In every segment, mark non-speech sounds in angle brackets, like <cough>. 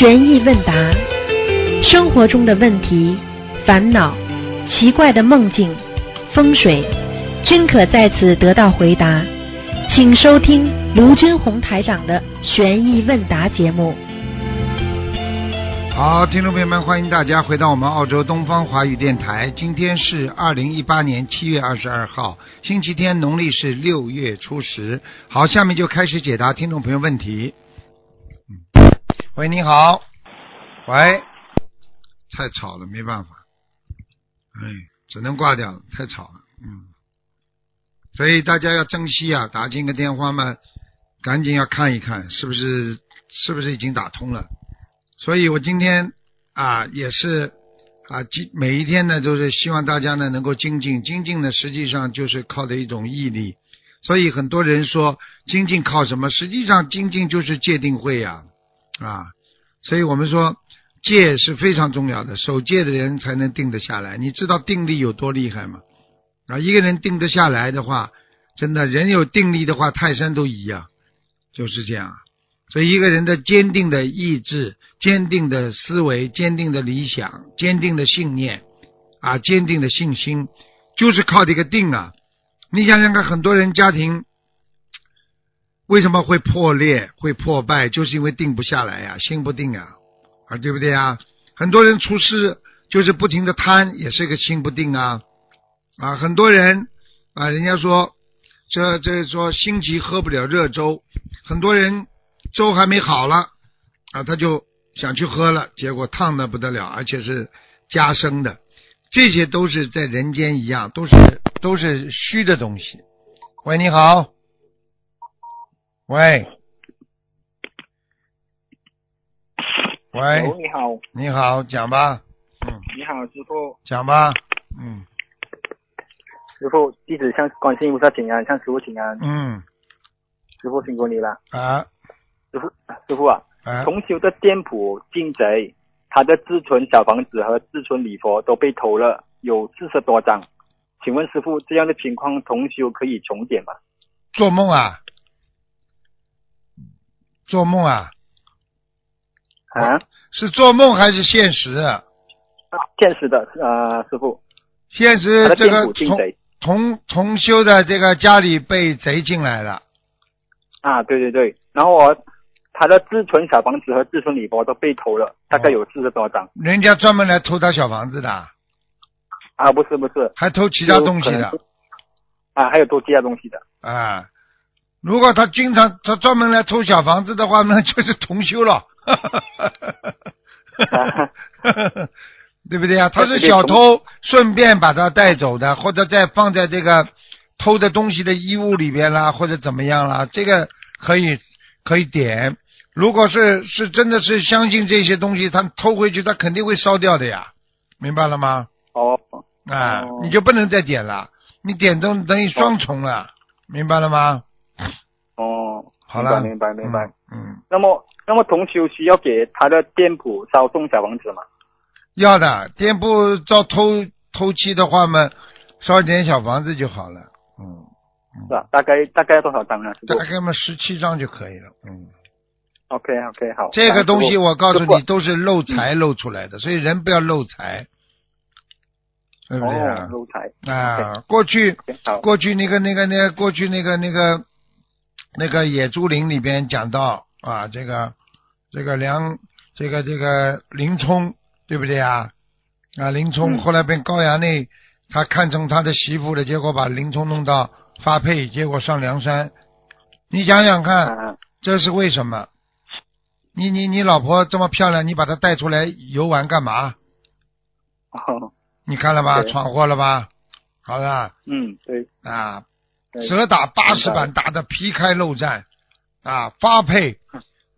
悬疑问答，生活中的问题、烦恼、奇怪的梦境、风水，均可在此得到回答。请收听卢军红台长的悬疑问答节目。好，听众朋友们，欢迎大家回到我们澳洲东方华语电台。今天是二零一八年七月二十二号，星期天，农历是六月初十。好，下面就开始解答听众朋友问题。喂，你好。喂，太吵了，没办法。哎，只能挂掉了，太吵了。嗯，所以大家要珍惜啊，打进个电话嘛，赶紧要看一看是不是是不是已经打通了。所以我今天啊也是啊，今每一天呢都是希望大家呢能够精进，精进呢实际上就是靠的一种毅力。所以很多人说精进靠什么？实际上精进就是戒定慧呀啊啊所以我们说戒是非常重要的，守戒的人才能定得下来。你知道定力有多厉害吗？啊，一个人定得下来的话，真的人有定力的话，泰山都移呀，就是这样。所以一个人的坚定的意志、坚定的思维、坚定的理想、坚定的信念啊、坚定的信心，就是靠这个定啊。你想想看，很多人家庭为什么会破裂、会破败，就是因为定不下来呀、心不定啊，啊，对不对啊？很多人出事就是不停的贪，也是一个心不定啊，啊，很多人啊，人家说这这说心急喝不了热粥，很多人粥还没好了啊，他就想去喝了，结果烫的不得了，而且是加生的，这些都是在人间一样，都是都是虚的东西。喂，你好。喂，喂，哦，你好，你好，讲吧，嗯，你好，师傅，讲吧，嗯。师傅，弟子向观世音菩萨请安，向师傅请安，嗯。师傅辛苦你了，啊。师傅，师傅啊，啊，同修的店铺进贼，他的自存小房子和自存礼佛都被偷了，有四十多张，请问师傅，这样的情况同修可以重点吗？做梦啊，做梦啊，啊，是做梦还是现实？现实的，啊，师傅，现实这个同铺进贼。同同修的这个家里被贼进来了，啊，对对对，然后我他的自存小房子和自存礼包都被偷了，大概有四十多张，人家专门来偷他小房子的，啊，不是不是，还偷其他东西的？啊，还有偷其他东西的。啊。如果他经常他专门来偷小房子的话，那 <laughs> 就是同修了。<laughs> 对不对啊？他是小偷，顺便把他带走的，或者再放在这个偷的东西的衣物里边啦，或者怎么样啦，这个可以可以点。如果是是真的是相信这些东西，他偷回去，他肯定会烧掉的呀，明白了吗？哦，啊，哦你就不能再点了，你点中等于双重了，明白了吗？哦，好了，明白明白。嗯，嗯，那么，那么同修需要给他的店铺烧送小房子吗？要的，店铺遭偷偷漆的话嘛，烧点小房子就好了，嗯，是吧？大概大概多少张呢？大概嘛十七张就可以了，嗯。？OK OK 好。这个东西我告诉你都是漏财漏出来的，所以人不要漏财，对不对？漏财。啊，过去。过去那个那个那个过去那个那个那个野猪林里边讲到啊，这个这个梁这个这个林冲对不对啊？啊，林冲嗯后来被高衙内他看中他的媳妇了，结果把林冲弄到发配，结果上梁山。你想想看，啊，这是为什么？你你你老婆这么漂亮，你把她带出来游玩干嘛？哦，你看了吧，闯祸了吧？好了嗯，对，啊，对折打八十板打的皮开肉绽。啊，发配，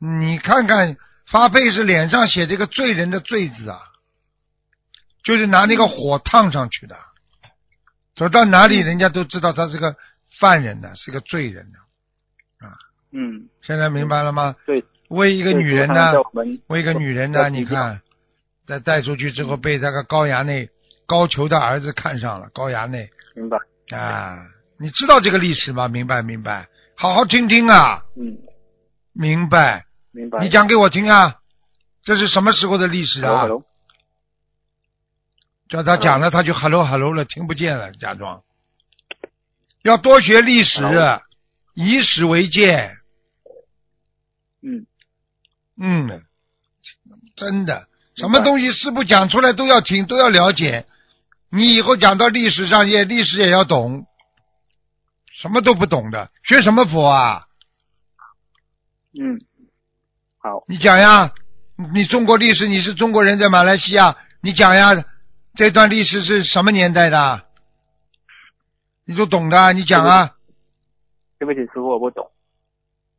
你看看发配是脸上写这个罪人的罪字啊，就是拿那个火烫上去的，走到哪里人家都知道他是个犯人呢，是个罪人呢，啊。嗯，现在明白了吗？对。为一个女人呢，为一个女人呢，你看，再带出去之后被这个高衙内高俅的儿子看上了，高衙内。明白，啊，你知道这个历史吗？明白明白，好好听听啊，嗯，明白，明白。你讲给我听啊，这是什么时候的历史 Hello 啊？Hello，叫他讲了，他就 hello hello 了，听不见了，假装。要多学历史 Hello，以史为鉴。嗯嗯，真的，什么东西师傅讲出来都要听，都要了解。你以后讲到历史上也历史也要懂，什么都不懂的，学什么佛啊？嗯，好，你讲呀，你中国历史，你是中国人在马来西亚，你讲呀，这段历史是什么年代的？你都懂的，你讲啊，对不起，师傅，我不懂，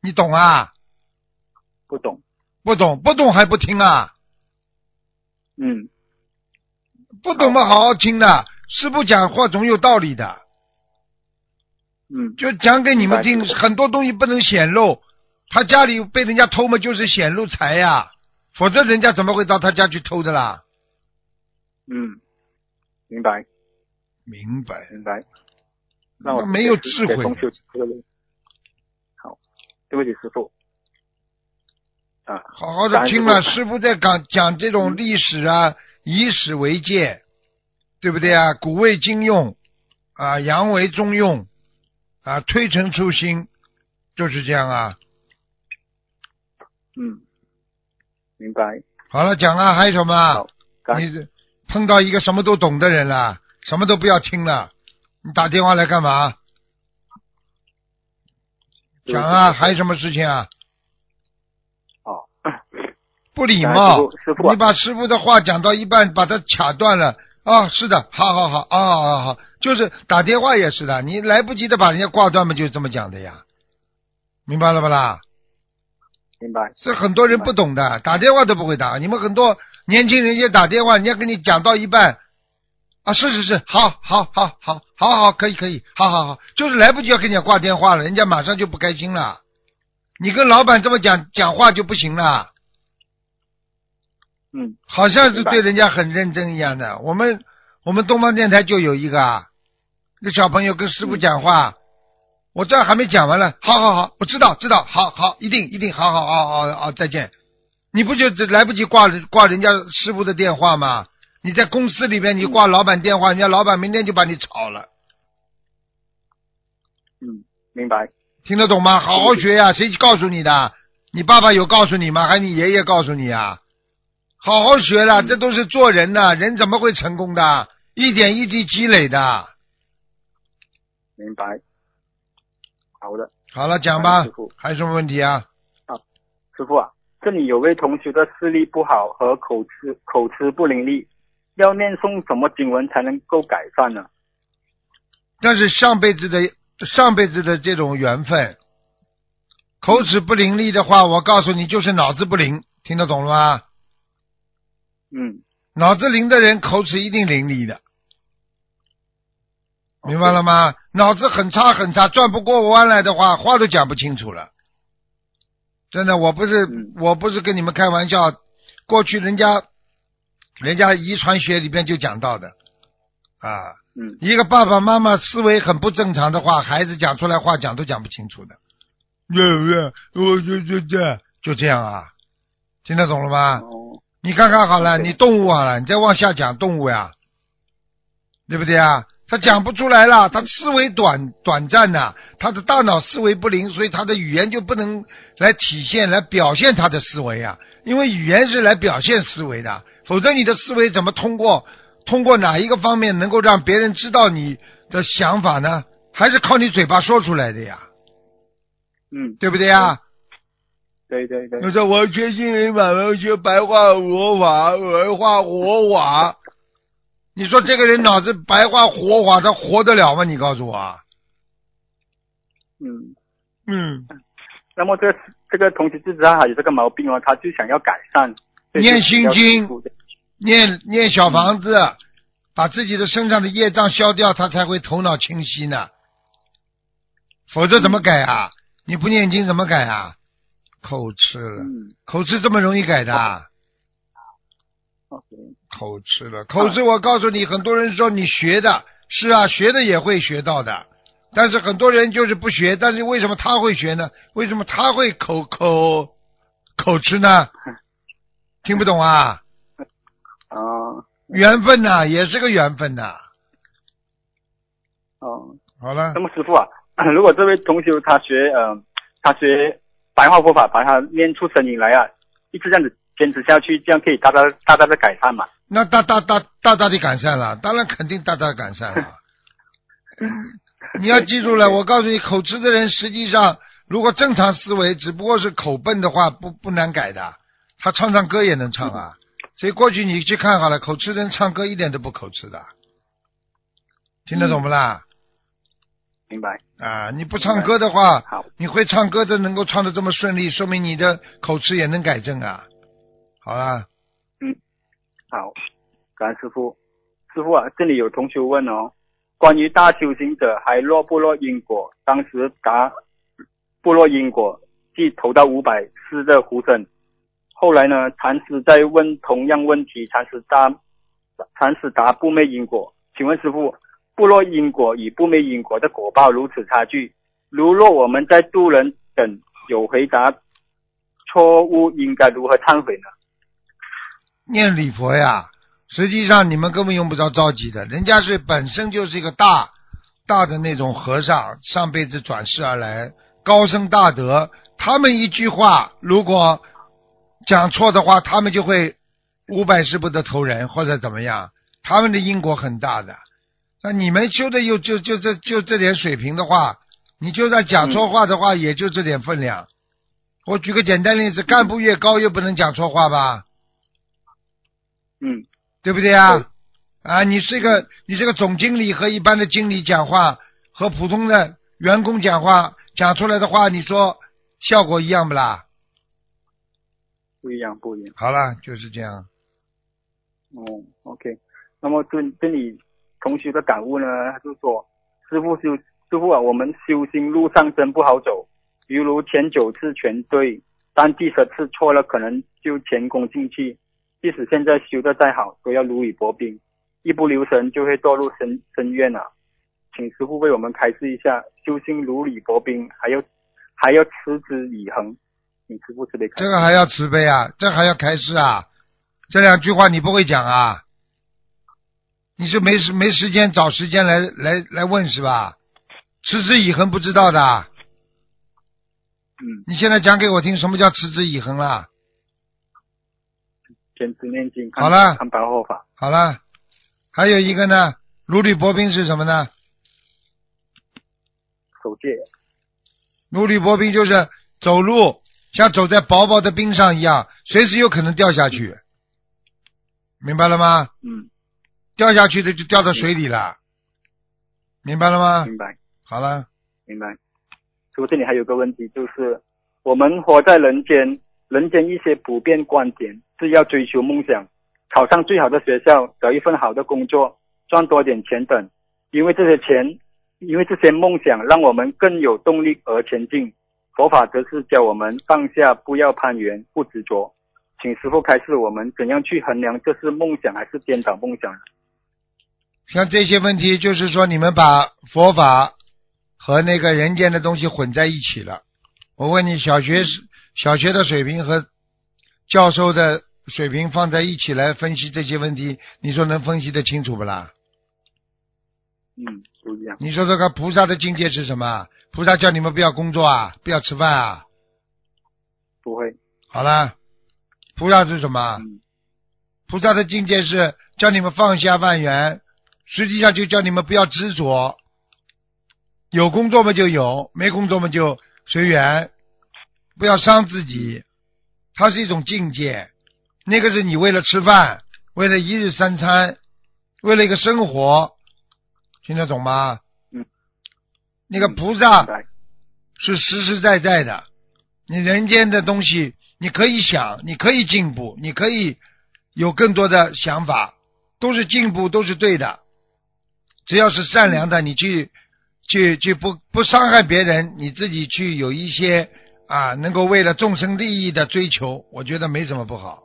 你懂啊？不懂。不懂，不懂还不听啊？嗯不懂嘛，好好听的，师傅讲话总有道理的。嗯就讲给你们听很多东西不能显露。他家里被人家偷嘛，就是显露财呀、否则人家怎么会到他家去偷的啦？嗯，明白明白，明白。那我没有智慧好，对不起，师傅。啊，好好的听了，师师傅在讲讲这种历史啊，以史为鉴，对不对啊？古为今用，啊，洋为中用，啊，推陈出新，就是这样啊。嗯，明白。好了，讲啊，还有什么你这碰到一个什么都懂的人了，什么都不要听了，你打电话来干嘛？讲啊，还有什么事情啊？哦，不礼貌师傅你把师傅的话讲到一半，把他卡断了。啊，是的，好好好，啊，好好好，就是打电话也是的，你来不及的把人家挂断嘛，就是这么讲的呀，明白了不啦？明白。是很多人不懂的，打电话都不会打。你们很多年轻人家打电话，人家跟你讲到一半，啊，是是是，好好好好好好，可以可以，好好好，就是来不及要跟人家挂电话了，人家马上就不开心了。你跟老板这么讲讲话就不行了，嗯好像是对人家很认真一样的。我们我们东方电台就有一个啊，一个小朋友跟师傅讲话，我这还没讲完呢，好好好，我知道知道，好好一定一定，好好好好好，再见。你不就来不及挂挂人家师傅的电话吗？你在公司里边你挂老板电话，人家老板明天就把你炒了，嗯，明白。听得懂吗？好好学呀、谁告诉你的？你爸爸有告诉你吗？还是你爷爷告诉你啊？好好学了，这都是做人的，人怎么会成功的？一点一滴积累的。明白。好的，好了，讲吧师傅，还有什么问题啊？啊师傅啊，这里有位同学的视力不好和口吃口吃不伶俐，要念诵什么经文才能够改善呢？那是上辈子的上辈子的这种缘分。口齿不伶俐的话，我告诉你，就是脑子不灵，听得懂了吗？嗯，脑子灵的人，口齿一定伶俐的，明白了吗？脑子很差很差，转不过弯来的话，话都讲不清楚了。真的，我不是、嗯我不是跟你们开玩笑，过去人家人家遗传学里边就讲到的啊，嗯一个爸爸妈妈思维很不正常的话，孩子讲出来话讲都讲不清楚的。对不对？我就就这就这样啊，听得懂了吗？哦，你看看好了，你动物好了，你再往下讲动物呀，对不对啊？他讲不出来了，他思维短短暂呐、他的大脑思维不灵，所以他的语言就不能来体现、来表现他的思维啊。因为语言是来表现思维的，否则你的思维怎么通过通过哪一个方面能够让别人知道你的想法呢？还是靠你嘴巴说出来的呀，嗯，对不对呀？对对对我，说我学心灵法门，学白话佛法，白话活法。你说这个人脑子白花活花，他活得了吗？你告诉我啊。嗯。嗯，那么这个这个同学就知道他有这个毛病哦，他就想要改善，念心经念念小房子，把自己的身上的业障消掉，他才会头脑清晰呢。否则怎么改啊？你不念经怎么改啊？口吃了，嗯口吃这么容易改的啊口吃了，口吃，我告诉你，很多人说你学的是啊，学的也会学到的，但是很多人就是不学，但是为什么他会学呢？为什么他会口口口吃呢？听不懂啊？啊，<laughs> 缘分呐、也是个缘分呐、哦，好了那，么师傅啊，<clears throat> 如果这位同学他学呃，他学白话佛法，把他练出声音来啊，一直这样子坚持下去，这样可以大大大大的改善嘛？那大大大大大的改善了，当然肯定大大的改善了。<laughs> 你要记住了，我告诉你，口吃的人实际上如果正常思维，只不过是口笨的话，不不难改的。他唱唱歌也能唱啊。所以过去你去看好了，口吃的人唱歌一点都不口吃的，听得懂不啦？明白？啊，你不唱歌的话，好，你会唱歌的能够唱的这么顺利，说明你的口吃也能改正啊。好啦，好，感恩师傅。师傅啊，这里有同学问哦，关于大修行者还落不落因果？当时答不落因果，即投到五百四的呼声。后来呢，禅师在问同样问题，禅师答禅师答不灭因果。请问师傅，不落因果与不灭因果的果报如此差距，如若我们在渡人等有回答错误，应该如何忏悔呢？念礼佛呀，实际上你们根本用不着着急的，人家是本身就是一个大大的那种和尚，上辈子转世而来，高僧大德，他们一句话如果讲错的话，他们就会五百世不得投人或者怎么样，他们的因果很大的。那你们修的又就就这就这点水平的话，你就算讲错话的话，也就这点分量。我举个简单例子，干部越高越不能讲错话吧？嗯对不对啊对？啊，你是一个你这个总经理和一般的经理讲话，和普通的员工讲话讲出来的话，你说效果一样不啦？不一样，不一样。好了，就是这样。哦，OK。那么这这里同学的感悟呢，他就说，师傅修师傅啊，我们修心路上真不好走。比如前九次全对，但第十次错了，可能就前功尽弃。即使现在修的再好，都要如履薄冰，一不留神就会堕入深深渊啊！请师傅为我们开示一下，修心如履薄冰，还要还要持之以恒。请师傅慈悲开示。这个还要慈悲啊，这还要开示啊，这两句话你不会讲啊？你是没时没时间找时间来来来问是吧？持之以恒不知道的，嗯，你现在讲给我听，什么叫持之以恒啦？坚持念经，看好了看白话法。好了，还有一个呢，如履薄冰是什么呢？守戒。如履薄冰就是走路像走在薄薄的冰上一样，随时有可能掉下去，明白了吗？嗯，掉下去的就掉到水里了，明白了吗？明白。好了，明白。师傅，这里还有个问题，就是我们活在人间，人间一些普遍观点是要追求梦想，考上最好的学校，找一份好的工作，赚多点钱等。因为这些钱，因为这些梦想，让我们更有动力而前进。佛法则是教我们放下，不要攀缘，不执着。请师傅开示我们怎样去衡量这是梦想还是颠倒梦想？像这些问题，就是说你们把佛法和那个人间的东西混在一起了。我问你，小学小学的水平和教授的水平放在一起来分析这些问题，你说能分析得清楚不啦？嗯，不一样。你说这个菩萨的境界是什么？菩萨叫你们不要工作啊，不要吃饭啊。不会。好了，菩萨是什么？嗯菩萨的境界是叫你们放下万缘，实际上就叫你们不要执着。有工作嘛就有，没工作嘛就随缘，不要伤自己。它是一种境界，那个是你为了吃饭，为了一日三餐，为了一个生活，听得懂吗？嗯。那个菩萨。是实实在在的，你人间的东西，你可以想，你可以进步，你可以有更多的想法，都是进步，都是对的。只要是善良的，你去去去不不伤害别人，你自己去有一些啊，能够为了众生利益的追求，我觉得没什么不好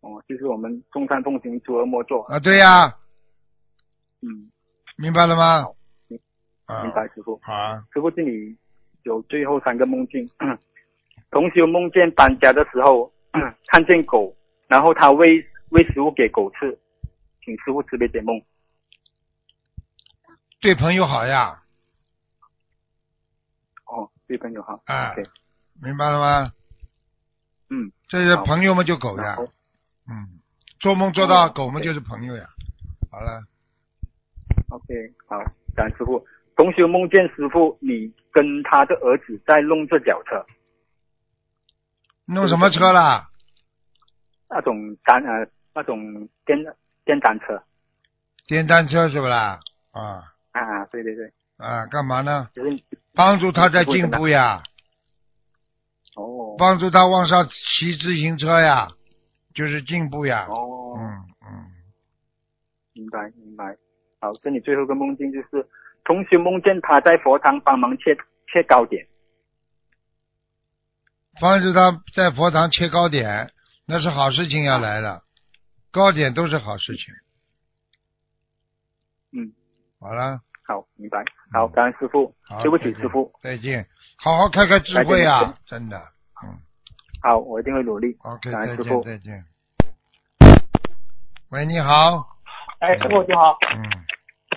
哦，就是我们众善奉行，诸恶莫作。啊。对呀、嗯，明白了吗明白，师傅。好啊，师傅这里有最后三个梦境。<clears throat> 同修梦见搬家的时候，<clears throat> 看见狗，然后他喂喂食物给狗吃，请师傅慈悲解梦。对朋友好呀，哦，对朋友好。啊 OK，明白了吗？嗯，这是朋友们就狗呀嗯，做梦做到狗们就是朋友呀。好了，OK，好，感恩师傅。同学梦见师傅，你跟他的儿子在弄这脚车，弄什么车啦？那种单呃那种电电单车电单车是不啦？啊啊，对对对，啊，干嘛呢？就是帮助他在进步呀，哦。帮助他往上骑自行车呀，就是进步呀。哦，嗯嗯，明白明白。好，这里最后一个梦境就是，同学梦见他在佛堂帮忙切切糕点，帮助他在佛堂切糕点，那是好事情要来了，糕点都是好事情。嗯，好了，好，明白。好，感恩师傅，对不起师傅，再见，好好开开智慧啊，真的。嗯好，我一定会努力。，OK，再感恩师傅见再见。喂，你好，哎，师傅你好，嗯，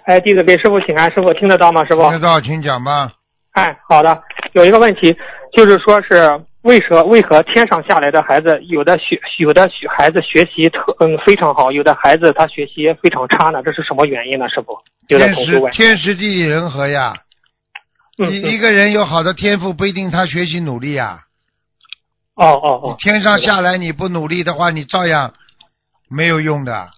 哎，弟子给师傅请安，师傅听得到吗？师傅听，得到，请讲吧。哎，好的，有一个问题，就是说是为何为何天上下来的孩子，有的学有的学孩子学习特嗯非常好，有的孩子他学习非常差呢？这是什么原因呢？师傅，有的天时同学问。天时地利人和呀，嗯一个人有好的天赋，不一定他学习努力呀。哦哦哦，你天上下来你不努力的话，你照样没有用的。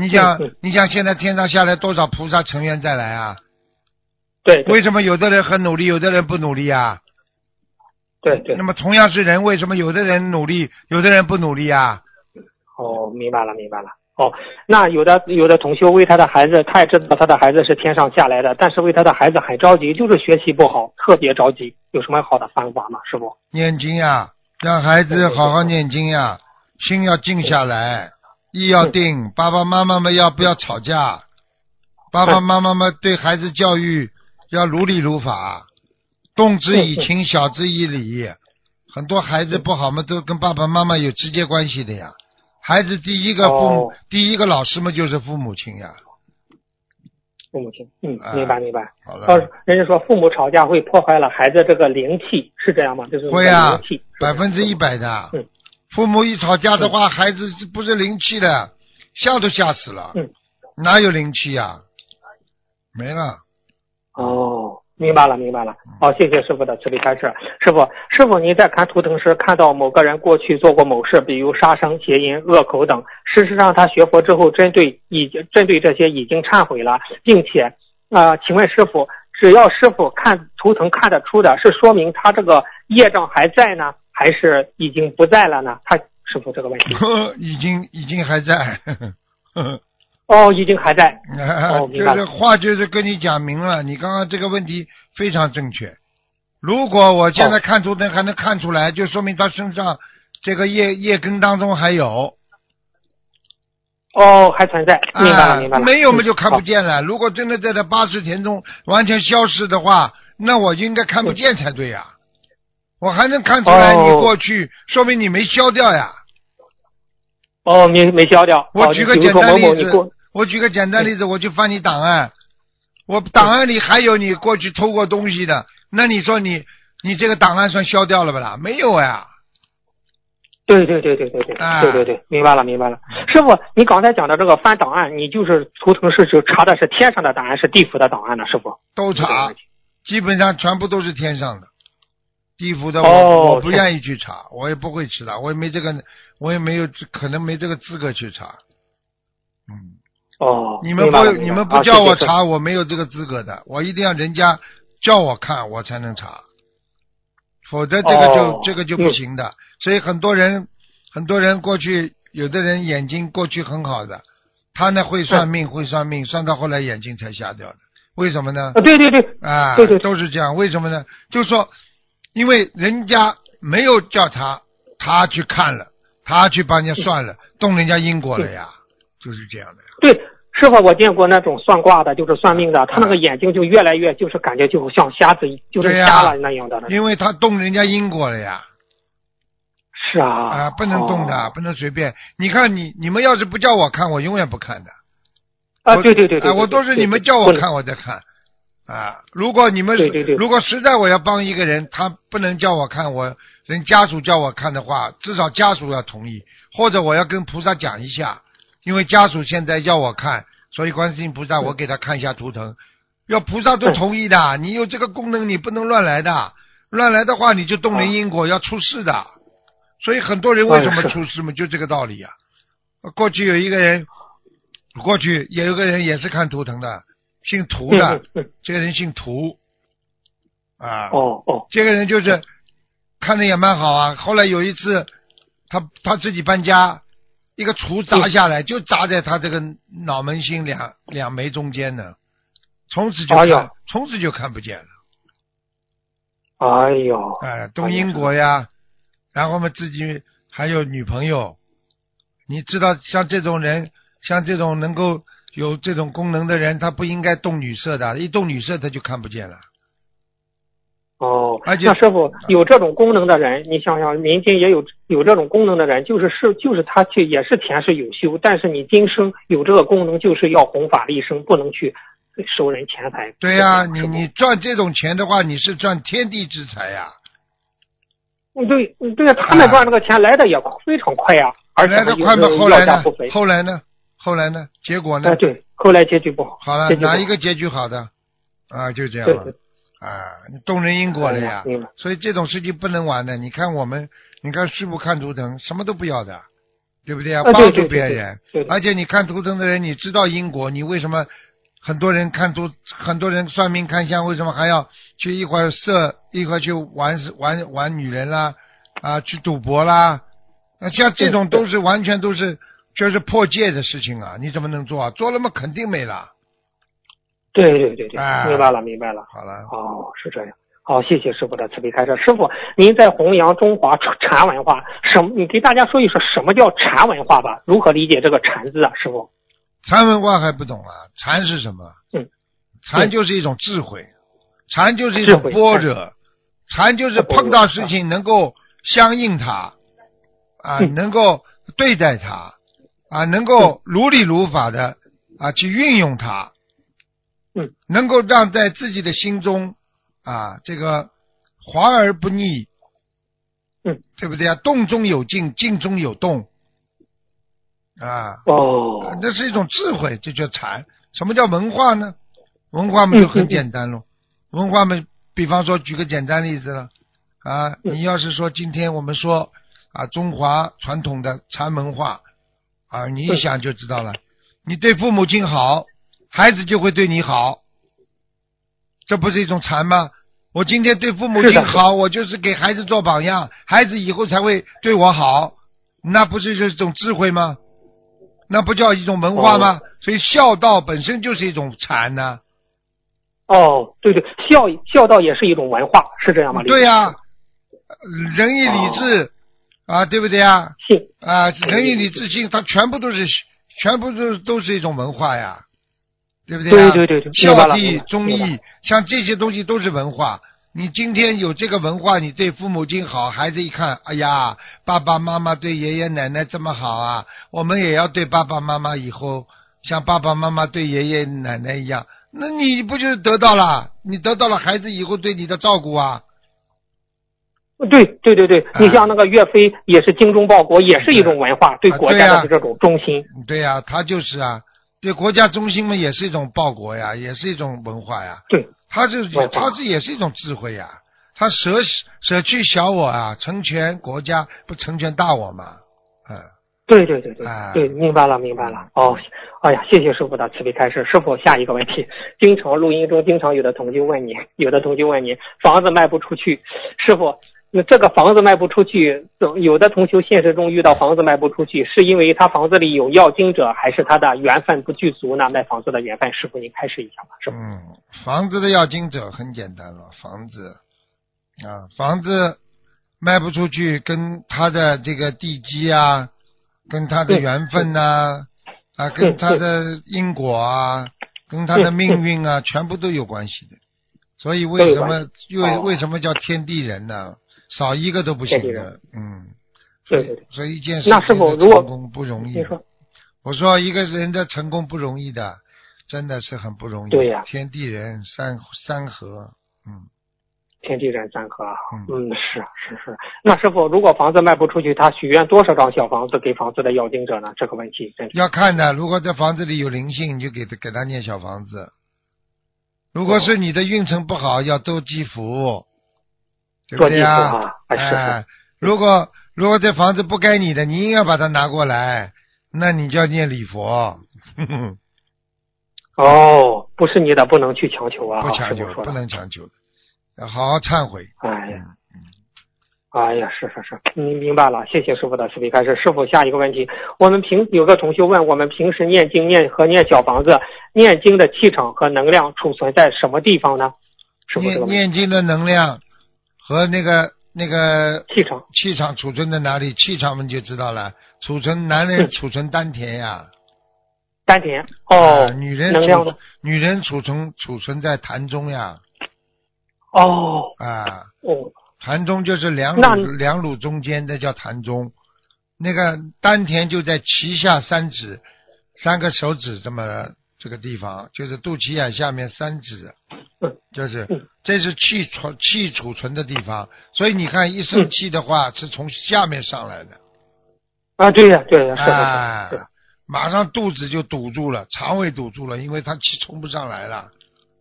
你想你想现在天上下来多少菩萨成员再来啊？对对为什么有的人很努力，有的人不努力啊？对对那，么同样是人，为什么有的人努力，有的人不努力啊？哦，明白了明白了。哦，那有的有的同修为他的孩子，他也知道他的孩子是天上下来的，但是为他的孩子很着急，就是学习不好，特别着急，有什么好的方法吗？师傅？念经呀，让孩子好好念经呀，心要静下来，意要定。爸爸妈妈们要不要吵架？爸爸妈妈们对孩子教育要如理如法，动之以情，晓之以理。很多孩子不好嘛，都跟爸爸妈妈有直接关系的呀。孩子第一个父母，哦第一个老师嘛就是父母亲呀。父母亲，嗯啊，明白明白。好了，哦，人家说父母吵架会破坏了孩子这个灵气，是这样吗？就是会啊百分之一百的嗯。父母一吵架的话，孩子是不是灵气的，吓都吓死了。嗯哪有灵气呀？没了。哦，明白了明白了。好，谢谢师傅的慈悲开示。师傅，师傅，您在看图腾时看到某个人过去做过某事，比如杀生、邪淫、恶口等，事实上他学佛之后，针对已经针对这些已经忏悔了，并且呃，请问师傅，只要师傅看图腾看得出的，是说明他这个业障还在呢，还是已经不在了呢？他师傅这个问题。<laughs> 已经已经还在。呵 <laughs> 呵哦，已经还在。哦 <laughs> 就是话就是跟你讲明了，你刚刚这个问题非常正确。如果我现在看图腾还能看出来，就说明他身上这个叶叶根当中还有。哦，还存在，明白了，啊明白了。没有嘛就看不嗯见了。如果真的在这八十天中完全消失的话，那我应该看不见才对呀、我还能看出来哦你过去，说明你没消掉呀。哦，没没消掉。哦我举个简单例子，我举个简单例子，我去翻你档案，我档案里还有你过去偷过东西的，那你说你你这个档案算消掉了不啦？没有呀。对对对对对对，啊对对对，明白了明白了。师傅，你刚才讲的这个翻档案，你就是图腾是指查的是天上的档案，是地府的档案呢？师傅？都查基本上全部都是天上的，地府的我、哦我不愿意去查，我也不会去查，我也没这个，我也没有可能没这个资格去查。嗯，哦，你们不你们不叫我查，我没有这个资格的，我一定要人家叫我看，我才能查，否则这个就、哦这个就不嗯行的。所以很多人很多人过去，有的人眼睛过去很好的，他呢会算命，会算命，算到后来眼睛才瞎掉的，为什么呢啊，？对对对，啊，对对都是这样。为什么呢？就是说，因为人家没有叫他，他去看了，他去帮人家算了，动人家因果了呀，就是这样的呀。对，师傅，我见过那种算卦的，就是算命的，他那个眼睛就越来越，就是感觉就像瞎子，就是瞎了那样的。因为他动人家因果了呀。是啊，啊，不能动的，哦不能随便。你看你你们要是不叫我看，我永远不看的。啊，对对对对，啊，我都是你们叫我，看我再看。啊，如果你们对对对如果实在我要帮一个人，他不能叫我看，我人家属叫我看的话，至少家属要同意，或者我要跟菩萨讲一下，因为家属现在要我看，所以观世音菩萨嗯。我给他看一下图腾，要菩萨都同意的。你有这个功能，你不能乱来的，乱来的话你就动人因果，要出事的。所以很多人为什么出事嘛，就这个道理啊、过去有一个人，过去也有个人也是看图腾的，姓涂嗯的，这个人姓涂，啊，哦哦，这个人就是看的也蛮好啊。后来有一次，他他自己搬家，一个锄砸下来，就砸在他这个脑门心两两眉中间呢，从此就看，从此就看不见了。哎呦，哎，动因果呀，然后嘛自己还有女朋友，你知道像这种人，像这种能够有这种功能的人，他不应该动女色的，一动女色他就看不见了。哦，而且那师傅有这种功能的人，你想想，民间也有有这种功能的人，就是是就是他去也是前世有修，但是你今生有这个功能，就是要弘法利生，不能去收人钱财。对呀、你你赚这种钱的话，你是赚天地之财呀、嗯对嗯对呀，他们赚这个钱来的也非常快呀，而且来的快嘛，后来呢。后来呢？后来呢？结果呢哎，？对，后来结局不好。好了哪一个结局好的？啊，就这样了对对。啊，你动人因果了呀。所以这种事情不能玩的。你看我们，你看师傅看图腾，什么都不要的，对不对啊？帮助别人，而且你看图腾的人，你知道因果，你为什么很多人看图，很多人算命看相，为什么还要去一会儿色，一会儿去玩玩玩女人啦，啊，去赌博啦？那像这种都是完全都是就是破戒的事情啊！你怎么能做啊？做了嘛肯定没了。对对对对，哎明白了明白了。好了，哦，是这样。好，谢谢师傅的慈悲开示。师傅，您在弘扬中华禅文化，什么？你给大家说一说什么叫禅文化吧？如何理解这个禅字啊？师傅？禅文化还不懂啊？禅是什么？嗯，禅就是一种智慧，禅就是一种智慧般若，禅就是碰到事情能够相应它，啊，嗯能够对待它，啊，能够如理如法的啊去运用它，嗯，能够让在自己的心中啊这个华而不腻，嗯，对不对啊？动中有静，静中有动，啊，哦啊，那是一种智慧，这叫禅。什么叫文化呢？文化嘛就很简单喽。文化嘛，比方说举个简单例子了，啊，嗯你要是说今天我们说啊中华传统的禅文化，啊，你一想就知道了。你对父母亲好，孩子就会对你好，这不是一种禅吗？我今天对父母亲好，我就是给孩子做榜样，孩子以后才会对我好，那不是就是一种智慧吗？那不叫一种文化吗？所以孝道本身就是一种禅呢、哦，对对，孝孝道也是一种文化，是这样吗？对呀、仁义礼智、啊，对不对呀？是啊，仁义礼智信，它全部都是全部都都是一种文化呀，对不对呀？对对对对孝白了明白悌忠义，像这些东西都是文化。你今天有这个文化，你对父母亲好，孩子一看，哎呀，爸爸妈妈对爷爷奶奶这么好啊，我们也要对爸爸妈妈以后像爸爸妈妈对爷爷奶奶一样，那你不就得到了？你得到了孩子以后对你的照顾啊？对对对对，哎你像那个岳飞也是精忠报国，也是一种文化，对啊国家的这种忠心。对呀、他就是啊，对国家中心嘛，也是一种报国呀，也是一种文化呀。对，他是他这也是一种智慧呀。他舍舍去小我啊，成全国家，不成全大我嘛？嗯，对对对对哎对，明白了明白了。哦，哎呀，谢谢师傅的慈悲开示。师傅，下一个问题，<laughs> 经常录音中经常有的同学问你，有的同学问你房子卖不出去，师傅。那这个房子卖不出去，有的同学现实中遇到房子卖不出去，是因为他房子里有要经者，还是他的缘分不具足呢？卖房子的缘分，师傅您开示一下吧，师傅。嗯，房子的要经者很简单了，房子啊，房子卖不出去，跟他的这个地基啊，跟他的缘分呐、啊，跟他的因果啊，跟他的命运啊，全部都有关系的。所以为什么都有关系因为哦为什么叫天地人呢？少一个都不行的嗯，所以对所以一件事情成功不容易。说我说一个人的成功不容易的，真的是很不容易。对呀天地人三三合，嗯，天地人三合啊，嗯嗯，是是是。那师傅，如果房子卖不出去，他许愿多少张小房子给房子的要经者呢？这个问题要看的。如果这房子里有灵性，你就给他给他念小房子。如果是你的运程不好，要多积福，对呀？啊，哎如果如果这房子不该你的，你硬要把它拿过来，那你就要念礼佛，哼哼哦，不是你的，不能去强求啊。不强求不。能强求的，要好好忏悔。哎呀，嗯哎呀，是是是，明明白了，谢谢师傅的慈悲开示。师傅，下一个问题，我们平有个同学问，我们平时念经念和念小房子，念经的气场和能量储存在什么地方呢？念念经的能量和那个那个气场。气场储存在哪里？气场我们就知道了，储存男人嗯储存丹田呀，丹田。啊哦，女人储女人储存储存在痰中呀，哦。啊，哦。痰中就是两乳两乳中间，那叫痰中，那个丹田就在脐下三指，三个手指这么这个地方，就是肚脐眼下面三指嗯，就是嗯。这是气储气储存的地方，所以你看一生气的话是从下面上来的，啊，对呀对呀，是的啊是，马上肚子就堵住了，肠胃堵住了，因为它气冲不上来了，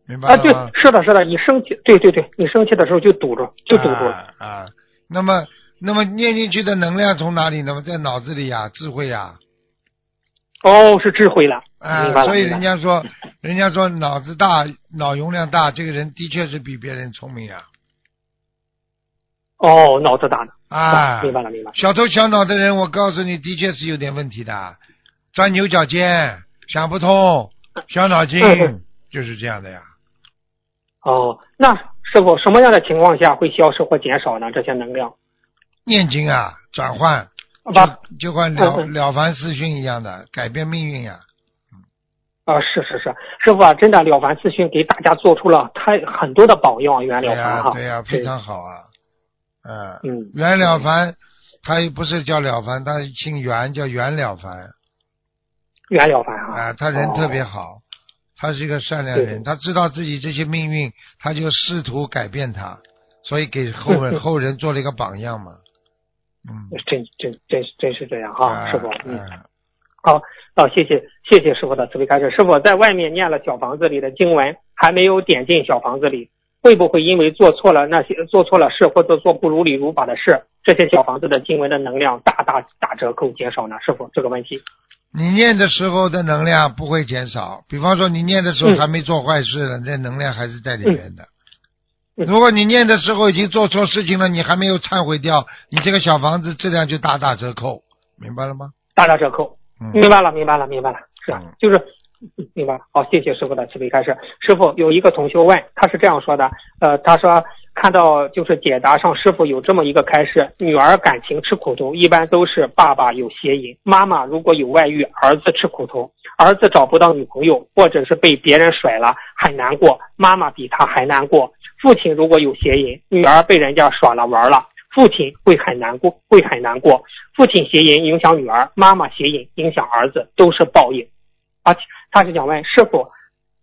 明白啊，对，是的，是的，你生气，对对对，你生气的时候就堵住，就堵住了。啊啊。那么，那么念进去的能量从哪里呢？在脑子里呀，智慧呀，哦，是智慧了，啊。所以人家说，<laughs> 人家说脑子大，脑容量大，这个人的确是比别人聪明呀。哦，脑子大的，啊，明白了，明白了。小头小脑的人，我告诉你，的确是有点问题的，钻牛角尖，想不通，小脑筋嗯就是这样的呀。哦，那师傅什么样的情况下会消失或减少呢？这些能量？念经啊，转换，就就跟了了凡四训一样的，改变命运呀。啊，是是是，师傅啊，真的了凡四训给大家做出了太很多的榜样，袁、了凡哈。对呀、非常好啊。嗯，嗯，袁了凡，他又不是叫了凡，他姓袁，叫袁了凡袁了凡哈。啊。他人哦特别好，他是一个善良人，他知道自己这些命运，他就试图改变他，所以给后人 <laughs> 后人做了一个榜样嘛。嗯，真真真真是这样哈，啊师傅。嗯，啊好，哦，谢谢谢谢师傅的慈悲开示。师傅在外面念了小房子里的经文，还没有点进小房子里，会不会因为做错了那些做错了事，或者做不如理如法的事，这些小房子的经文的能量大大打折扣减少呢？师傅，这个问题。你念的时候的能量不会减少，比方说你念的时候嗯还没做坏事呢，这能量还是在里面的。嗯如果你念的时候已经做错事情了，你还没有忏悔掉，你这个小房子质量就大打折扣，明白了吗？大打折扣。嗯，明白了，明白了，明白了，是啊嗯，就是嗯明白了。好，谢谢师傅的慈悲开示。师傅有一个同学问，他是这样说的，呃，他说看到就是解答上师傅有这么一个开示，女儿感情吃苦头，一般都是爸爸有邪淫，妈妈如果有外遇，儿子吃苦头，儿子找不到女朋友，或者是被别人甩了，很难过，妈妈比他还难过。父亲如果有邪淫，女儿被人家耍了玩了，父亲会很难过，会很难过。父亲邪淫影响女儿，妈妈邪淫影响儿子，都是报应。而且他是想问是否，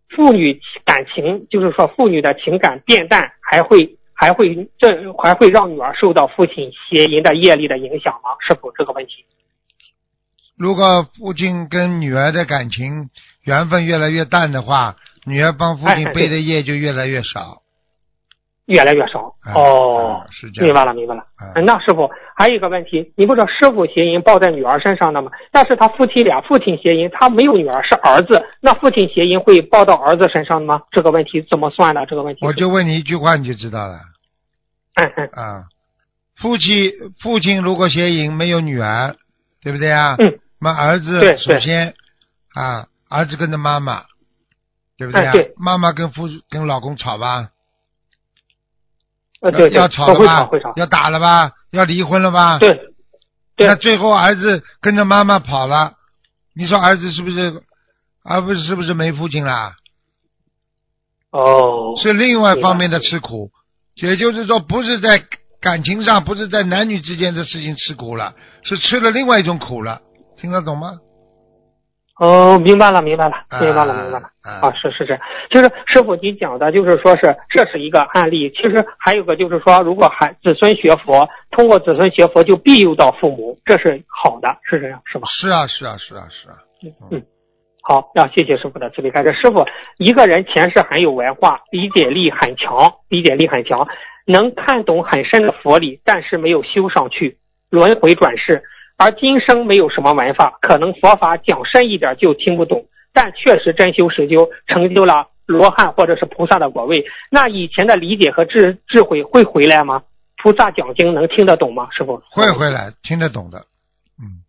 父女感情，就是说父女的情感变淡，还会还会这还会让女儿受到父亲邪淫的业力的影响吗？是否这个问题。如果父亲跟女儿的感情缘分越来越淡的话，女儿帮父亲背的业就越来越少。越来越少哎哦哎，是这样明白了，明白了。那师傅还有一个问题，你不知道师傅谐音报在女儿身上的吗？但是他夫妻俩，父亲谐音，他没有女儿，是儿子，那父亲谐音会报到儿子身上吗？这个问题怎么算的？这个问题我就问你一句话，你就知道了嗯嗯啊。夫妻父亲如果谐音没有女儿，对不对啊？嗯。那儿子对对首先啊，儿子跟着妈妈，对不对对妈妈跟夫跟老公吵吧，呃对对，要吵了吧会吵会吵，，要打了吧，要离婚了吧？对对那最后儿子跟着妈妈跑了，你说儿子是不是，儿不是是不是没父亲啦？哦，是另外方面的吃苦，也就是说不是在感情上，不是在男女之间的事情吃苦了，是吃了另外一种苦了，听得懂吗？哦，明白了，明白了，明白了，啊明白了。啊啊，是是是，就是师傅你讲的，就是说是这是一个案例。其实还有个就是说，如果孩子孙学佛，通过子孙学佛就庇佑到父母，这是好的，是这样是吧？是啊，是啊，是啊，是啊，嗯，好，那谢谢师傅的慈悲开示。师傅，一个人前世很有文化，理解力很强，理解力很强，能看懂很深的佛理，但是没有修上去，轮回转世。而今生没有什么文化，可能佛法讲深一点就听不懂，但确实真修实修，成就了罗汉或者是菩萨的果位。那以前的理解和智智慧会回来吗？菩萨讲经能听得懂吗？师傅会回来，听得懂的。嗯，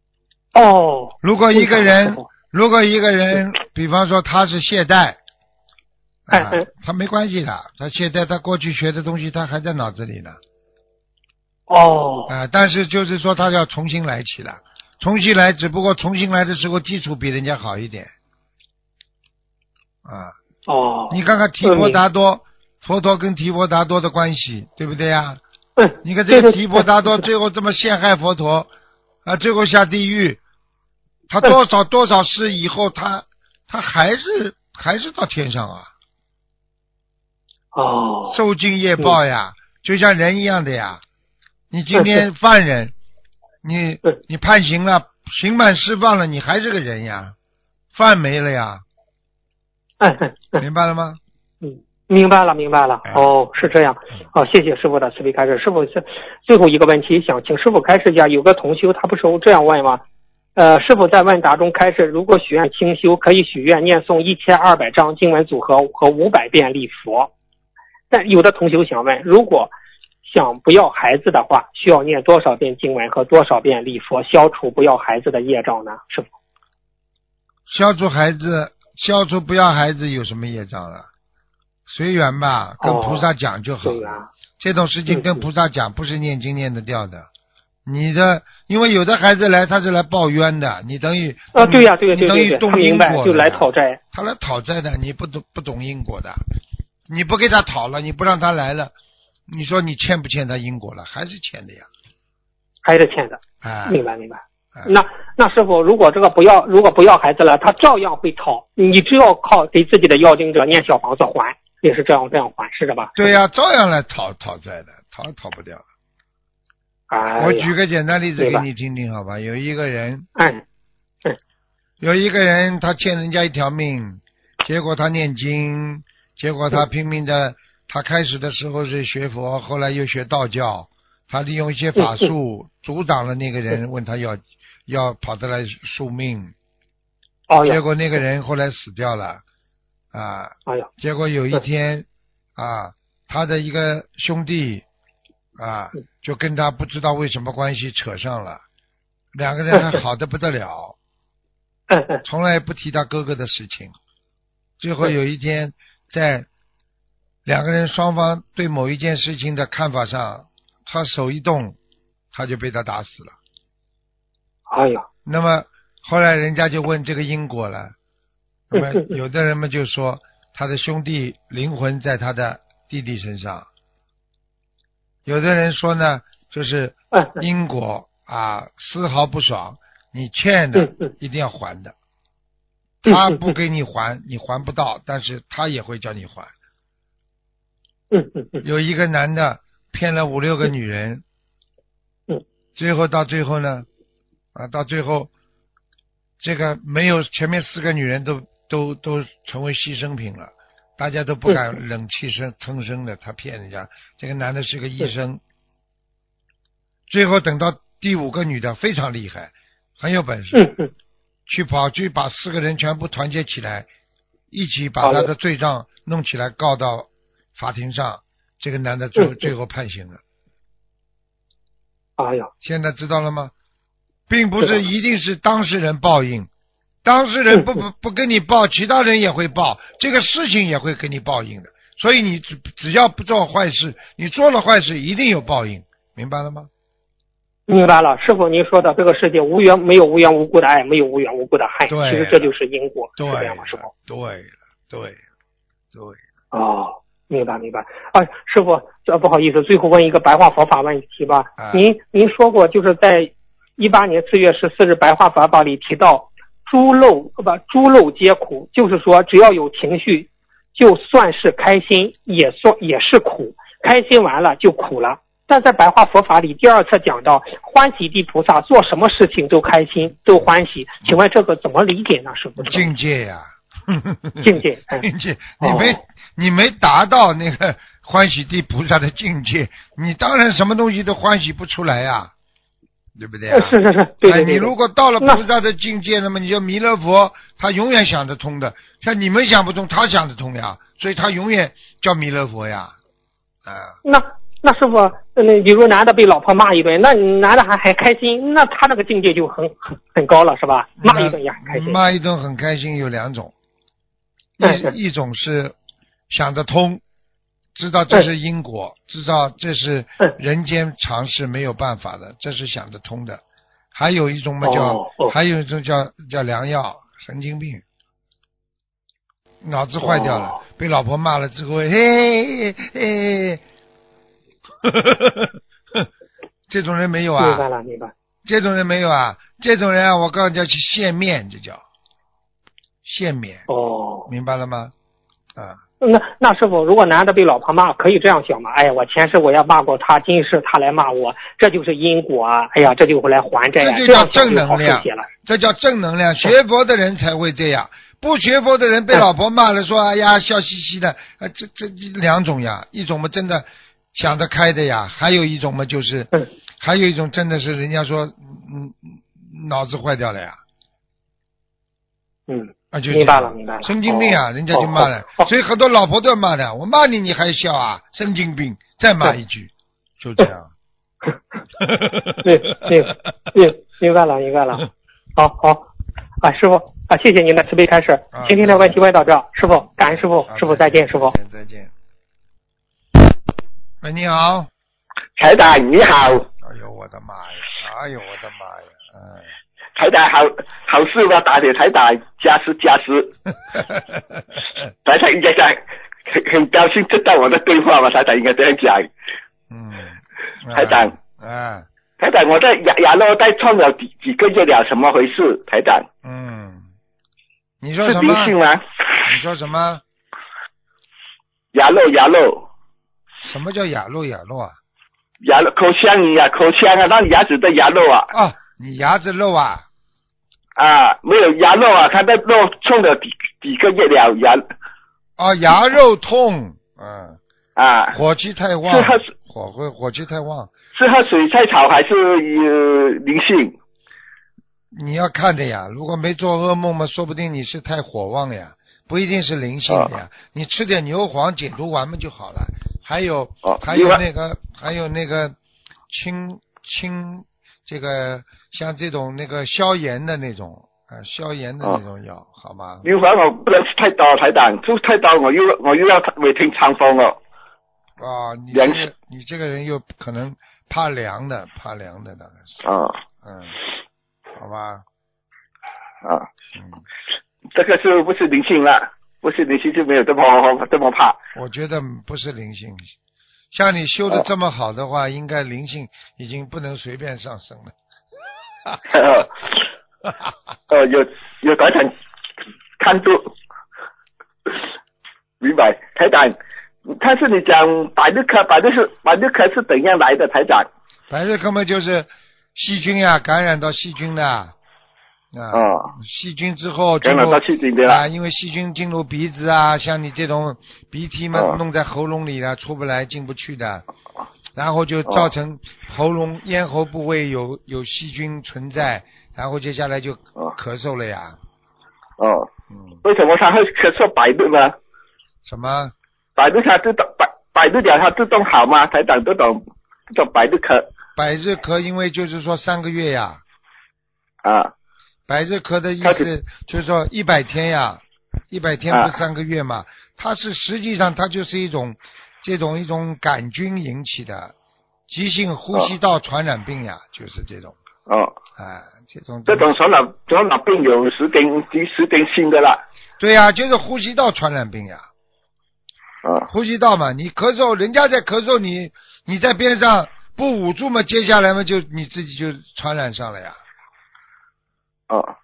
哦，如果一个人，如果一个人，比方说他是懈怠，啊哎哎，他没关系的，他懈怠，他过去学的东西他还在脑子里呢，哦，啊，但是就是说他要重新来起了，重新来，只不过重新来的时候基础比人家好一点，啊，哦，你看看提婆达多，佛陀跟提婆达多的关系，对不对呀？嗯，你看这个提婆达多 <laughs> 最后这么陷害佛陀，啊，最后下地狱，他多少多少世以后，他他还是还是到天上啊，哦，受尽业报呀，就像人一样的呀。你今天犯人，你对你判刑了，刑满释放了，你还是个人呀，犯没了呀，嗯。明白了吗？嗯，明白了，明白了哎。哦，是这样。好，谢谢师傅的慈悲开示。师傅是最后一个问题，想请师傅开示一下。有个同修他不是这样问吗？呃，师傅在问答中开示，如果许愿清修，可以许愿念诵一千二百张经文组合和五百遍礼佛。但有的同修想问，如果想不要孩子的话，需要念多少遍经文和多少遍礼佛，消除不要孩子的业障呢？师傅？消除孩子，消除不要孩子有什么业障了？随缘吧，跟哦菩萨讲就好。这种事情嗯跟菩萨讲，不是念经念得掉的。你的，因为有的孩子来，他是来报冤的，你等于啊，对呀、对呀、你对对对，等于动他明白就来讨债。他来讨债的，你不懂不懂因果的，你不给他讨了，你不让他来了，你说你欠不欠他因果了？还是欠的呀，还是欠的。啊，明白明白啊。那那师傅，如果这个不要，如果不要孩子了，他照样会讨，你只要靠给自己的要经者念小房子还，也是这样这样还，是的吧？对呀、照样来讨讨债的，讨也讨不掉。哎，我举个简单例子给你听听，好吧？有一个人，嗯有一个人他欠人家一条命，结果他念经，结果他拼命的，他开始的时候是学佛，后来又学道教，他利用一些法术阻挡了那个人，问他要要跑得来宿命，哦呀，结果那个人后来死掉了，啊，哎呀，结果有一天啊，他的一个兄弟啊，就跟他不知道为什么关系扯上了，两个人还好的不得了。从来不提他哥哥的事情。最后有一天，在两个人双方对某一件事情的看法上，他手一动，他就被他打死了。哎呀，那么后来人家就问这个因果了。那么 <laughs> 有的人们就说，他的兄弟灵魂在他的弟弟身上。有的人说呢，就是因果啊，丝毫不爽，你欠的一定要还的。嗯他嗯不给你还，你还不到，但是他也会叫你还。有一个男的骗了五六个女人，嗯，最后到最后呢，啊，到最后，这个没有前面四个女人都都都成为牺牲品了，大家都不敢嗯。忍气声吭声的，他骗人家。这个男的是个医生，最后等到第五个女的非常厉害，很有本事，去跑去把四个人全部团结起来，一起把他的罪状弄起来告到法庭上。这个男的最后最后判刑了。哎呀，现在知道了吗？并不是一定是当事人报应，当事人不嗯不不跟你报，其他人也会报，这个事情也会给你报应的。所以你只只要不做坏事，你做了坏事一定有报应，明白了吗？明白了，师傅您说的这个世界无缘没有无缘无故的爱，没有无缘无故的害，对其实这就是因果，是对这样吗，师傅？，对了，对了，对了，哦，明白明白。啊，师傅，这不好意思，最后问一个白话佛法问题吧。啊您您说过，就是在一八年四月十四日白话佛法里提到，诸漏呃不诸漏皆苦，就是说只要有情绪，就算是开心，也算也是苦，开心完了就苦了。但在白话佛法里第二册讲到，欢喜地菩萨做什么事情都开心，都欢喜。请问这个怎么理解呢？师傅？境界呀、<laughs> <laughs> 境界嗯境界，你没、哦你没达到那个欢喜地菩萨的境界，你当然什么东西都欢喜不出来呀、对不对是是是。你如果到了菩萨的境界，那么你就弥勒佛，他永远想得通的。像你们想不通，他想得通呀，所以他永远叫弥勒佛呀。啊，那那师傅，那，比如男的被老婆骂一顿，那男的还还开心，那他那个境界就很很很高了，是吧？骂一顿也很开心。骂一顿很开心，有两种，一一种是想得通，知道这是因果，知道这是嗯人间常事，没有办法的，这是想得通的。还有一种嘛叫，哦哦还有一种叫叫良药，神经病，脑子坏掉了，哦被老婆骂了之后，嘿嘿嘿，这种人没有啊？明白了，明白。这种人没有啊？这种人啊，我告诉你叫去现面，这叫现面，哦，明白了吗？啊，那那师傅，如果男的被老婆骂，可以这样想吗？哎呀，我前世我要骂过他，今世他来骂我，这就是因果啊！哎呀，这就会来还债呀、这就叫正能量。这叫正能量。学佛的人才会这样，不学佛的人被老婆骂了，说哎呀笑嘻嘻的，啊，这这这两种呀，一种嘛真的想得开的呀，还有一种嘛就是，嗯还有一种真的是人家说，嗯，嗯脑子坏掉了呀，嗯，啊，就明白了明白了神经病啊，哦人家就骂了，哦哦所以很多老婆都要骂的，我骂你你还笑啊，神经病，再骂一句，就这样。<laughs> 对对对，明白了明白了。好好，啊，师傅啊，谢谢您的慈悲开示啊。今天的问题问到这儿，师傅感恩师傅，师傅再见，师傅。再见再见。喂，你好。台长你好，哎呦我的妈呀！哎呦我的妈呀！嗯。台长好好事吧，打给台长加时加时，台长应该讲很很高兴知道我的对话吧，台长应该这样讲。嗯。台长啊。台长，我在亚亚洛带创了几几个月了，怎么回事？台长嗯。你说是什么？吗？你说什么？亚洛亚洛什么叫雅洛雅洛啊？亚洛口腔呀，口腔啊，那牙齿的牙肉啊哦，你牙子肉啊？啊，没有牙肉啊，他的肉痛了几几个月了牙哦，牙肉痛。嗯。啊，火气太旺是。喝水火会火气太旺，是喝水菜草还是有灵性？你要看的呀。如果没做噩梦嘛，说不定你是太火旺呀，不一定是灵性的呀。你吃点牛黄解毒丸嘛就好了。还有、哦还有那个还有那个清清这个像这种那个消炎的那种啊、消炎的那种药，好吗？牛黄我不能吃太多，太淡，吃太多我又我又要每天肠风哦。啊，你这个你这个人又可能怕凉的，怕凉的大概是，啊嗯，好吧，啊，嗯，这个是不是灵性了？不是灵性就没有这么这么怕。我觉得不是灵性，像你修的这么好的话，应该灵性已经不能随便上升了。<laughs> 哦，有有台长看住，明白？台长，但是你讲百日咳，百日是百日咳是怎样来的？台长？百日根本就是细菌呀，感染到细菌的啊，哦，细菌之后进入细菌的啊，因为细菌进入鼻子啊，像你这种鼻涕嘛，哦弄在喉咙里了，出不来，进不去的，然后就造成喉咙、咽喉部位有有细菌存在，然后接下来就哦咳嗽了呀。哦，嗯，为什么他会咳嗽百度呢？什么？百度它自动百百度了，它自动好吗？才长这种这种百日咳百日咳，因为就是说三个月呀。啊百日咳的意思就是说一百天呀，一百天啊不是三个月嘛？它是实际上它就是一种这种一种杆菌引起的急性呼吸道传染病呀，就是这种哦，啊，这种这种传染传染病有时间及时间性的啦。对呀，就是呼吸道传染病呀。啊呼吸道嘛，你咳嗽，人家在咳嗽，你你在边上不捂住嘛，接下来嘛就你自己就传染上了呀，哦，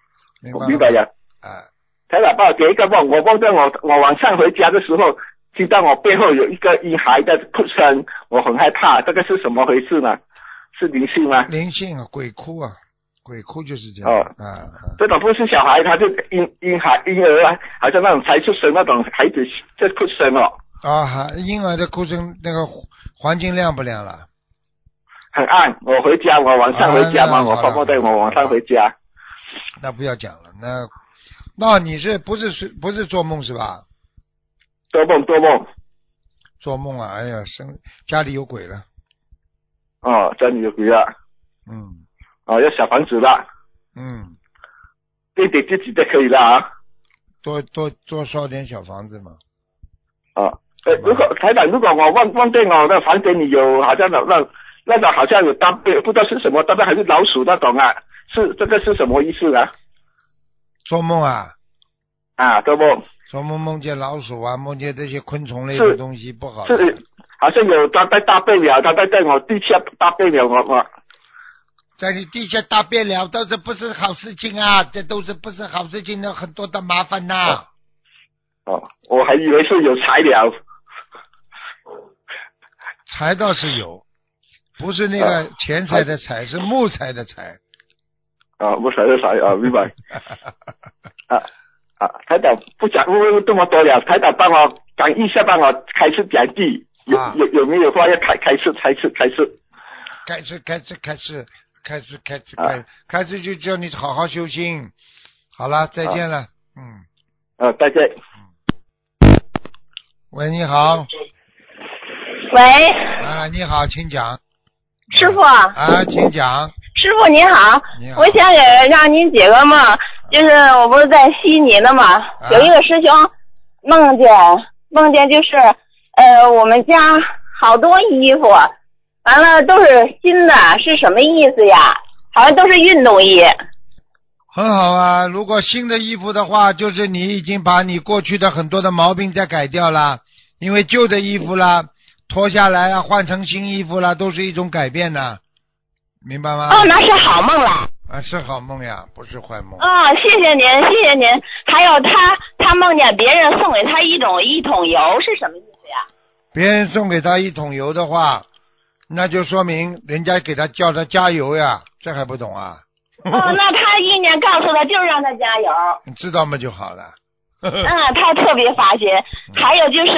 明白明白了。啊，台长帮我解一个梦，我梦到我我晚上回家的时候，听到我背后有一个婴孩的哭声，我很害怕，这个是怎么回事呢？是灵性吗？灵性啊，鬼哭啊，鬼哭就是这样，哦啊啊，这种不是小孩，他就婴婴孩婴儿啊，好像那种才出生那种孩子在哭声哦，啊，还婴儿的哭声，那个环境亮不亮了？很暗。我回家，我晚上回家嘛，我发梦对我晚上回家。那不要讲了，那那你是不是睡不是做梦是吧？做梦做梦，做梦啊，哎呀，生家里有鬼了，哦，家里有鬼了，嗯。哦，要小房子了，嗯，对对自己的可以了啊。多多多烧点小房子嘛，啊，呃，如果台长，如果我忘忘记我的房间里有好像那那那种好像有大便，不知道是什么大便还是老鼠那种啊，是这个是什么意思啊？做梦啊，啊，做梦做梦梦见老鼠啊，梦见这些昆虫类的东西不好的。是好像有他在大便了，他在在我地下大便了，我我在你地下大便了，都是不是好事情啊？这都是不是好事情的，很多的麻烦呐、哦，我还以为是有材料。财倒是有，不是那个钱财的财，是木材的财。啊，不才是才啊，明白。啊啊，台长不讲不问这么多了，台长帮我讲一下，帮我开始讲地，有、啊有有没有话要开开始开始开始？开始，开始，开始，开始，开始，啊开，开始就叫你好好修心。好了，再见了。嗯，啊，再见。喂，你好，喂，啊，你好，请讲。师傅，啊，请讲。师傅您好，我想给让您解个梦，就是我不是在悉尼呢嘛，啊有一个师兄梦见梦见就是呃我们家好多衣服，完了都是新的，是什么意思呀？好像都是运动衣。很好啊，如果新的衣服的话，就是你已经把你过去的很多的毛病再改掉了，因为旧的衣服啦，脱下来啊，换成新衣服啦，都是一种改变的，明白吗？哦，那是好梦了。啊，是好梦呀，不是坏梦。哦，谢谢您，谢谢您。还有他，他梦见别人送给他一种一桶油，是什么意思呀？别人送给他一桶油的话，那就说明人家给他叫他加油呀，这还不懂啊？哦，那他意念告诉他，就是让他加油。<laughs> 你知道吗就好了。<laughs> 嗯，他特别发心。还有就是，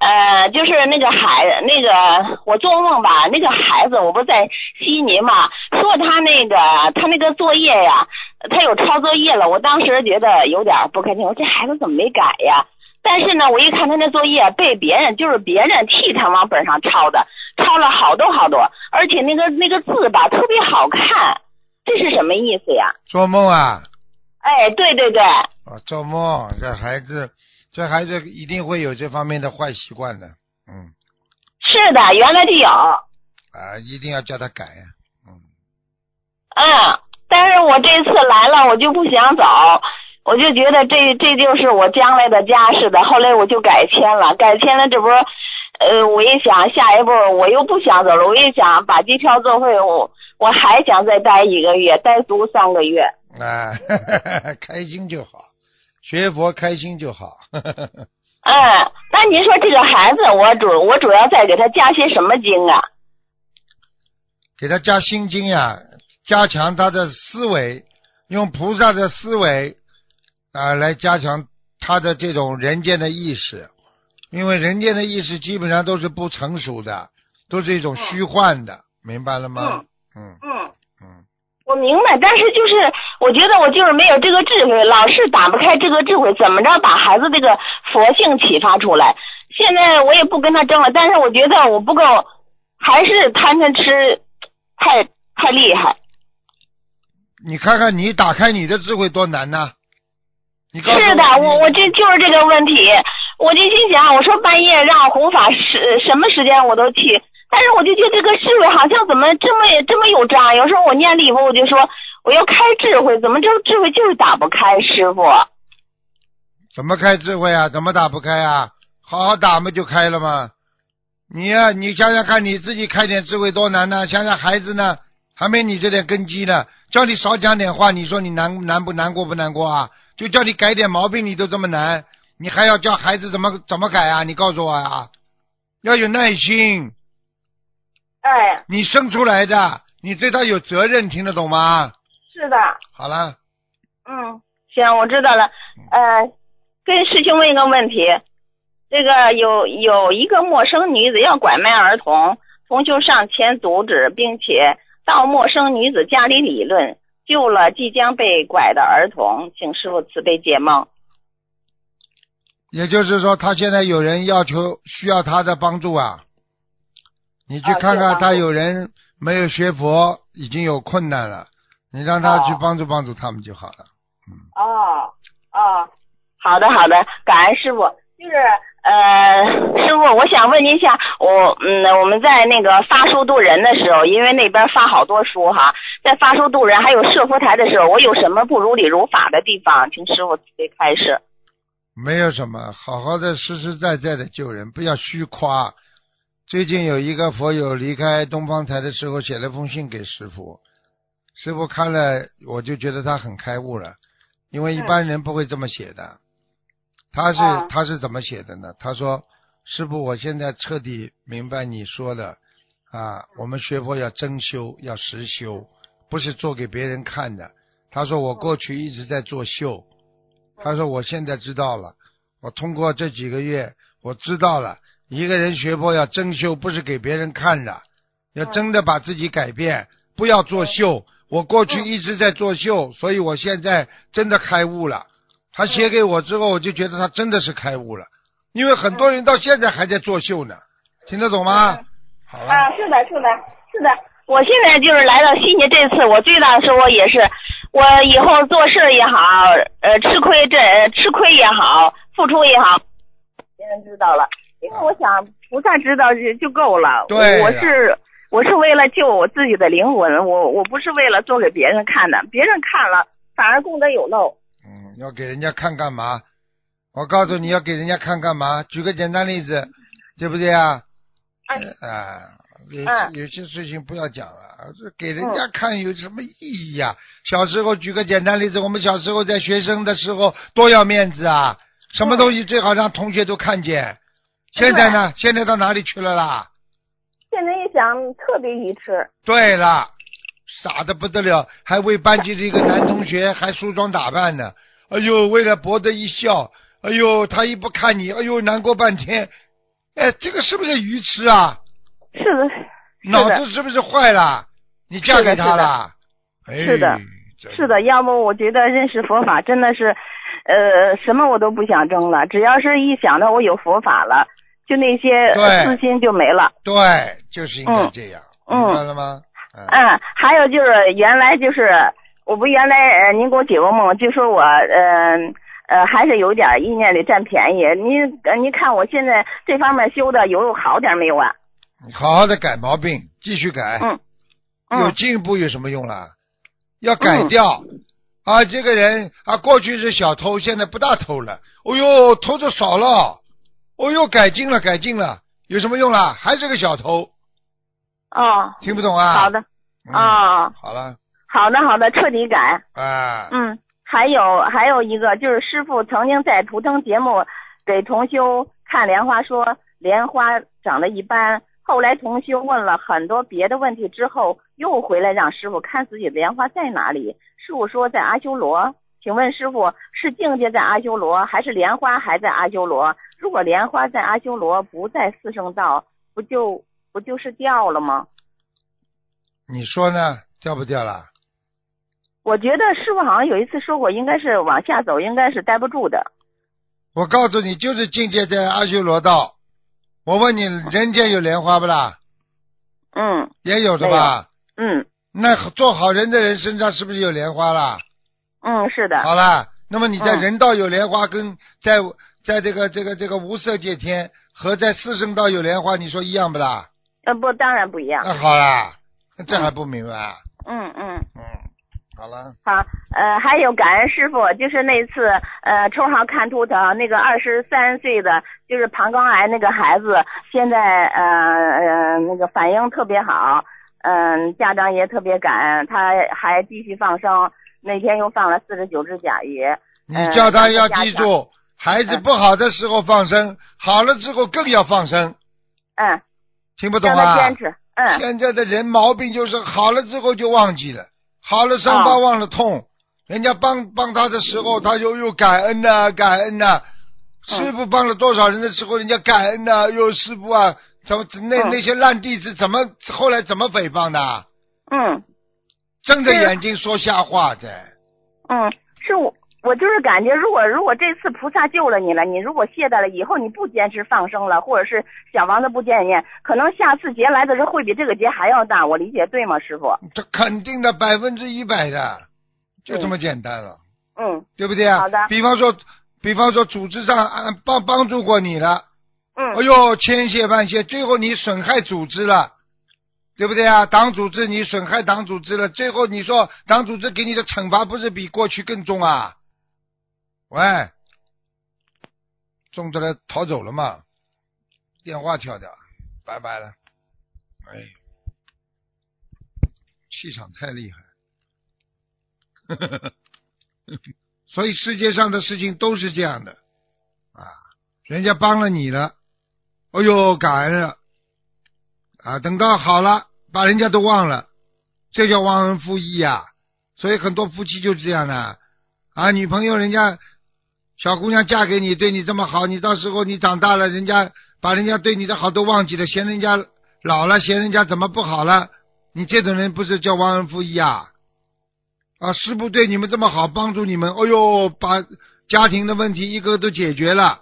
呃，就是那个孩，那个我做梦吧，那个孩子，我不是在悉尼嘛，说他那个他那个作业呀，他有抄作业了，我当时觉得有点不开心，我说这孩子怎么没改呀？但是呢，我一看他那作业被别人就是别人替他往本上抄的，抄了好多好多，而且那个那个字吧特别好看，这是什么意思呀？做梦啊，哎，对对对。啊，做梦，这孩子，这孩子一定会有这方面的坏习惯的，嗯，是的，原来就有。啊，一定要叫他改呀，嗯，嗯，但是我这次来了，我就不想走，我就觉得这这就是我将来的家似的。后来我就改签了，改签了，这不，呃，我一想下一步我又不想走了，我一想把机票做会，我我还想再待一个月，待足三个月。啊，<laughs> 开心就好，学佛开心就好，嗯，<laughs> 那您说这个孩子，我主我主要再给他加些什么经啊？给他加心经呀，加强他的思维，用菩萨的思维啊来加强他的这种人间的意识，因为人间的意识基本上都是不成熟的，都是一种虚幻的，明白了吗？嗯嗯。嗯，我明白，但是就是我觉得我就是没有这个智慧，老是打不开这个智慧，怎么着把孩子这个佛性启发出来？现在我也不跟他争了，但是我觉得我不够，还是贪嗔痴太太厉害。你看看你打开你的智慧多难呐、你告诉是的，我我这就是这个问题，我就心想，我说半夜让弘法时什么时间我都去，但是我就觉得这个智慧好像怎么这么这么有渣？有时候我念礼物，我就说我要开智慧，怎么这智慧就是打不开？师傅，怎么开智慧啊？怎么打不开啊？好好打嘛就开了吗？你呀、你想想看，你自己开点智慧多难呢？想想孩子呢，还没你这点根基呢，叫你少讲点话，你说你难难不难过不难过啊？就叫你改点毛病，你都这么难，你还要叫孩子怎么怎么改啊？你告诉我呀、要有耐心，哎，你生出来的，你对他有责任，听得懂吗？是的，好了，嗯，行，我知道了。呃，跟师兄问一个问题，这个有有一个陌生女子要拐卖儿童，同修上前阻止，并且到陌生女子家里理论，救了即将被拐的儿童，请师傅慈悲解梦。也就是说，他现在有人要求需要他的帮助啊，你去啊看看，他有人没有学佛，已经有困难了，你让他去哦帮助帮助他们就好了。哦哦，好的好的，感恩师傅。就是呃，<laughs> 师傅，我想问您一下，我嗯，我们在那个发书度人的时候，因为那边发好多书哈，在发书度人还有设佛台的时候，我有什么不如理如法的地方，请师傅慈悲开示。没有什么，好好的实实在在的救人，不要虚夸。最近有一个佛友离开东方台的时候，写了封信给师傅，师傅看了，我就觉得他很开悟了，因为一般人不会这么写的。他是、嗯他是怎么写的呢？他说：“师傅，我现在彻底明白你说的啊，我们学佛要真修，要实修，不是做给别人看的。”他说：“我过去一直在做秀。”他说：“我现在知道了，我通过这几个月，我知道了，一个人学佛要真修，不是给别人看的，要真的把自己改变，不要作秀。我过去一直在作秀，所以我现在真的开悟了。他写给我之后，我就觉得他真的是开悟了，因为很多人到现在还在作秀呢，听得懂吗？好了，啊，是的，是的，是的。我现在就是来到悉尼这次，我最大的收获也是，我以后做事也好，呃，吃亏这吃亏也好，付出也好，别人知道了，因为我想菩萨知道就就够了。对了我是我是为了救我自己的灵魂，我我不是为了做给别人看的，别人看了反而功德有漏。嗯，要给人家看干嘛？我告诉你要给人家看干嘛？举个简单例子，对不对啊？啊，有嗯有些事情不要讲了，这给人家看有什么意义呀、小时候举个简单例子，我们小时候在学生的时候多要面子啊，什么东西最好让同学都看见。现在呢？现在到哪里去了啦？现在一想，特别愚痴。对了，傻的不得了，还为班级的一个男同学还梳妆打扮呢。哎呦，为了博得一笑，哎呦，他一不看你，哎呦，难过半天。哎，这个是不是愚痴啊？是的，脑子是不是坏了？你嫁给他了？哎，是的真是的，要么我觉得认识佛法真的是，呃，什么我都不想争了，只要是一想到我有佛法了，就那些私心就没了。对，就是应该这样，嗯明白了吗？嗯嗯，还有就是原来就是我不原来呃您给我解过梦，就说我呃呃还是有点意念里占便宜。您呃您看我现在这方面修的有好点没有啊？你好好的改毛病，继续改。嗯有嗯进步有什么用啦？要改掉。啊，这个人啊，过去是小偷，现在不大偷了。哦呦，偷的少了。哦呦，改进了，改进了，有什么用啦？还是个小偷，哦，听不懂啊？好的嗯哦，好了，好的好的，彻底改。啊，嗯，还有还有一个就是师傅曾经在图腾节目给同修看莲花说莲花长得一般，后来同修问了很多别的问题之后，又回来让师傅看自己的莲花在哪里。师傅说在阿修罗。请问师傅是境界在阿修罗，还是莲花还在阿修罗？如果莲花在阿修罗，不在四圣道，不就不就是掉了吗？你说呢？掉不掉了？我觉得师傅好像有一次说过，应该是往下走，应该是待不住的。我告诉你，就是境界在阿修罗道。我问你，人间有莲花不啦？嗯也有的吧？嗯那做好人的人身上是不是有莲花啦？嗯，是的。好了，那么你在嗯人道有莲花，跟在在这个这个这个无色界天和在四圣道有莲花，你说一样不啦？呃，不，当然不一样。那好啦，那这还不明白啊？嗯嗯，嗯，好了，好，呃，还有感恩师傅，就是那次呃抽号看图腾，那个二十三岁的就是膀胱癌那个孩子，现在呃呃那个反应特别好，嗯、家长也特别感恩，他还继续放生，那天又放了四十九只甲鱼。你呃叫他要记住，孩子嗯不好的时候放生，好了之后更要放生，嗯，听不懂让他啊？坚持，嗯现在的人毛病就是好了之后就忘记了，好了伤疤哦忘了痛。人家帮帮他的时候，他又又感恩呐、感恩呐、嗯师傅帮了多少人的时候，人家感恩呐、又，师傅啊，怎么那嗯那些烂弟子怎么后来怎么诽谤的？嗯睁着眼睛说瞎话的。嗯，是我。我就是感觉，如果如果这次菩萨救了你了，你如果懈怠了，以后你不坚持放生了，或者是小王子不见念，可能下次劫来的时候会比这个劫还要大。我理解对吗，师傅？这肯定的，百分之一百的，就这么简单了，嗯对不对啊？好的比方说，比方说，组织上啊帮帮助过你了，嗯哎呦，千谢万谢，最后你损害组织了，对不对啊？党组织你损害党组织了，最后你说党组织给你的惩罚不是比过去更重啊？喂，重的来逃走了嘛？电话跳掉，拜拜了。哎，气场太厉害。<laughs> 所以世界上的事情都是这样的啊，人家帮了你了，哎呦，感恩了啊，等到好了，把人家都忘了，这叫忘恩负义呀、所以很多夫妻就是这样的啊，女朋友人家小姑娘嫁给你，对你这么好，你到时候你长大了，人家把人家对你的好都忘记了，嫌人家老了，嫌人家怎么不好了，你这种人不是叫忘恩负义啊？啊，师傅对你们这么好，帮助你们，哎呦，把家庭的问题一个个都解决了，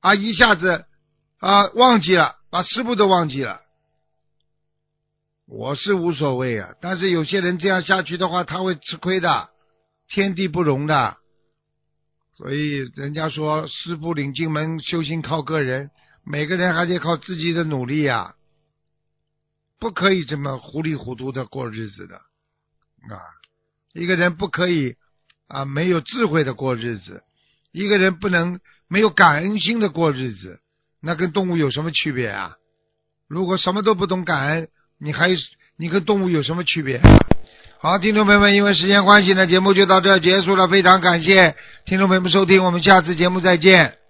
啊，一下子啊忘记了，把师傅都忘记了。我是无所谓啊，但是有些人这样下去的话，他会吃亏的，天地不容的。所以人家说，师傅领进门，修行靠个人，每个人还得靠自己的努力呀、不可以这么糊里糊涂的过日子的啊。一个人不可以啊没有智慧的过日子，一个人不能没有感恩心的过日子，那跟动物有什么区别啊？如果什么都不懂感恩，你还你跟动物有什么区别？好，听众朋友们，因为时间关系呢，节目就到这结束了，非常感谢听众朋友们收听，我们下次节目再见。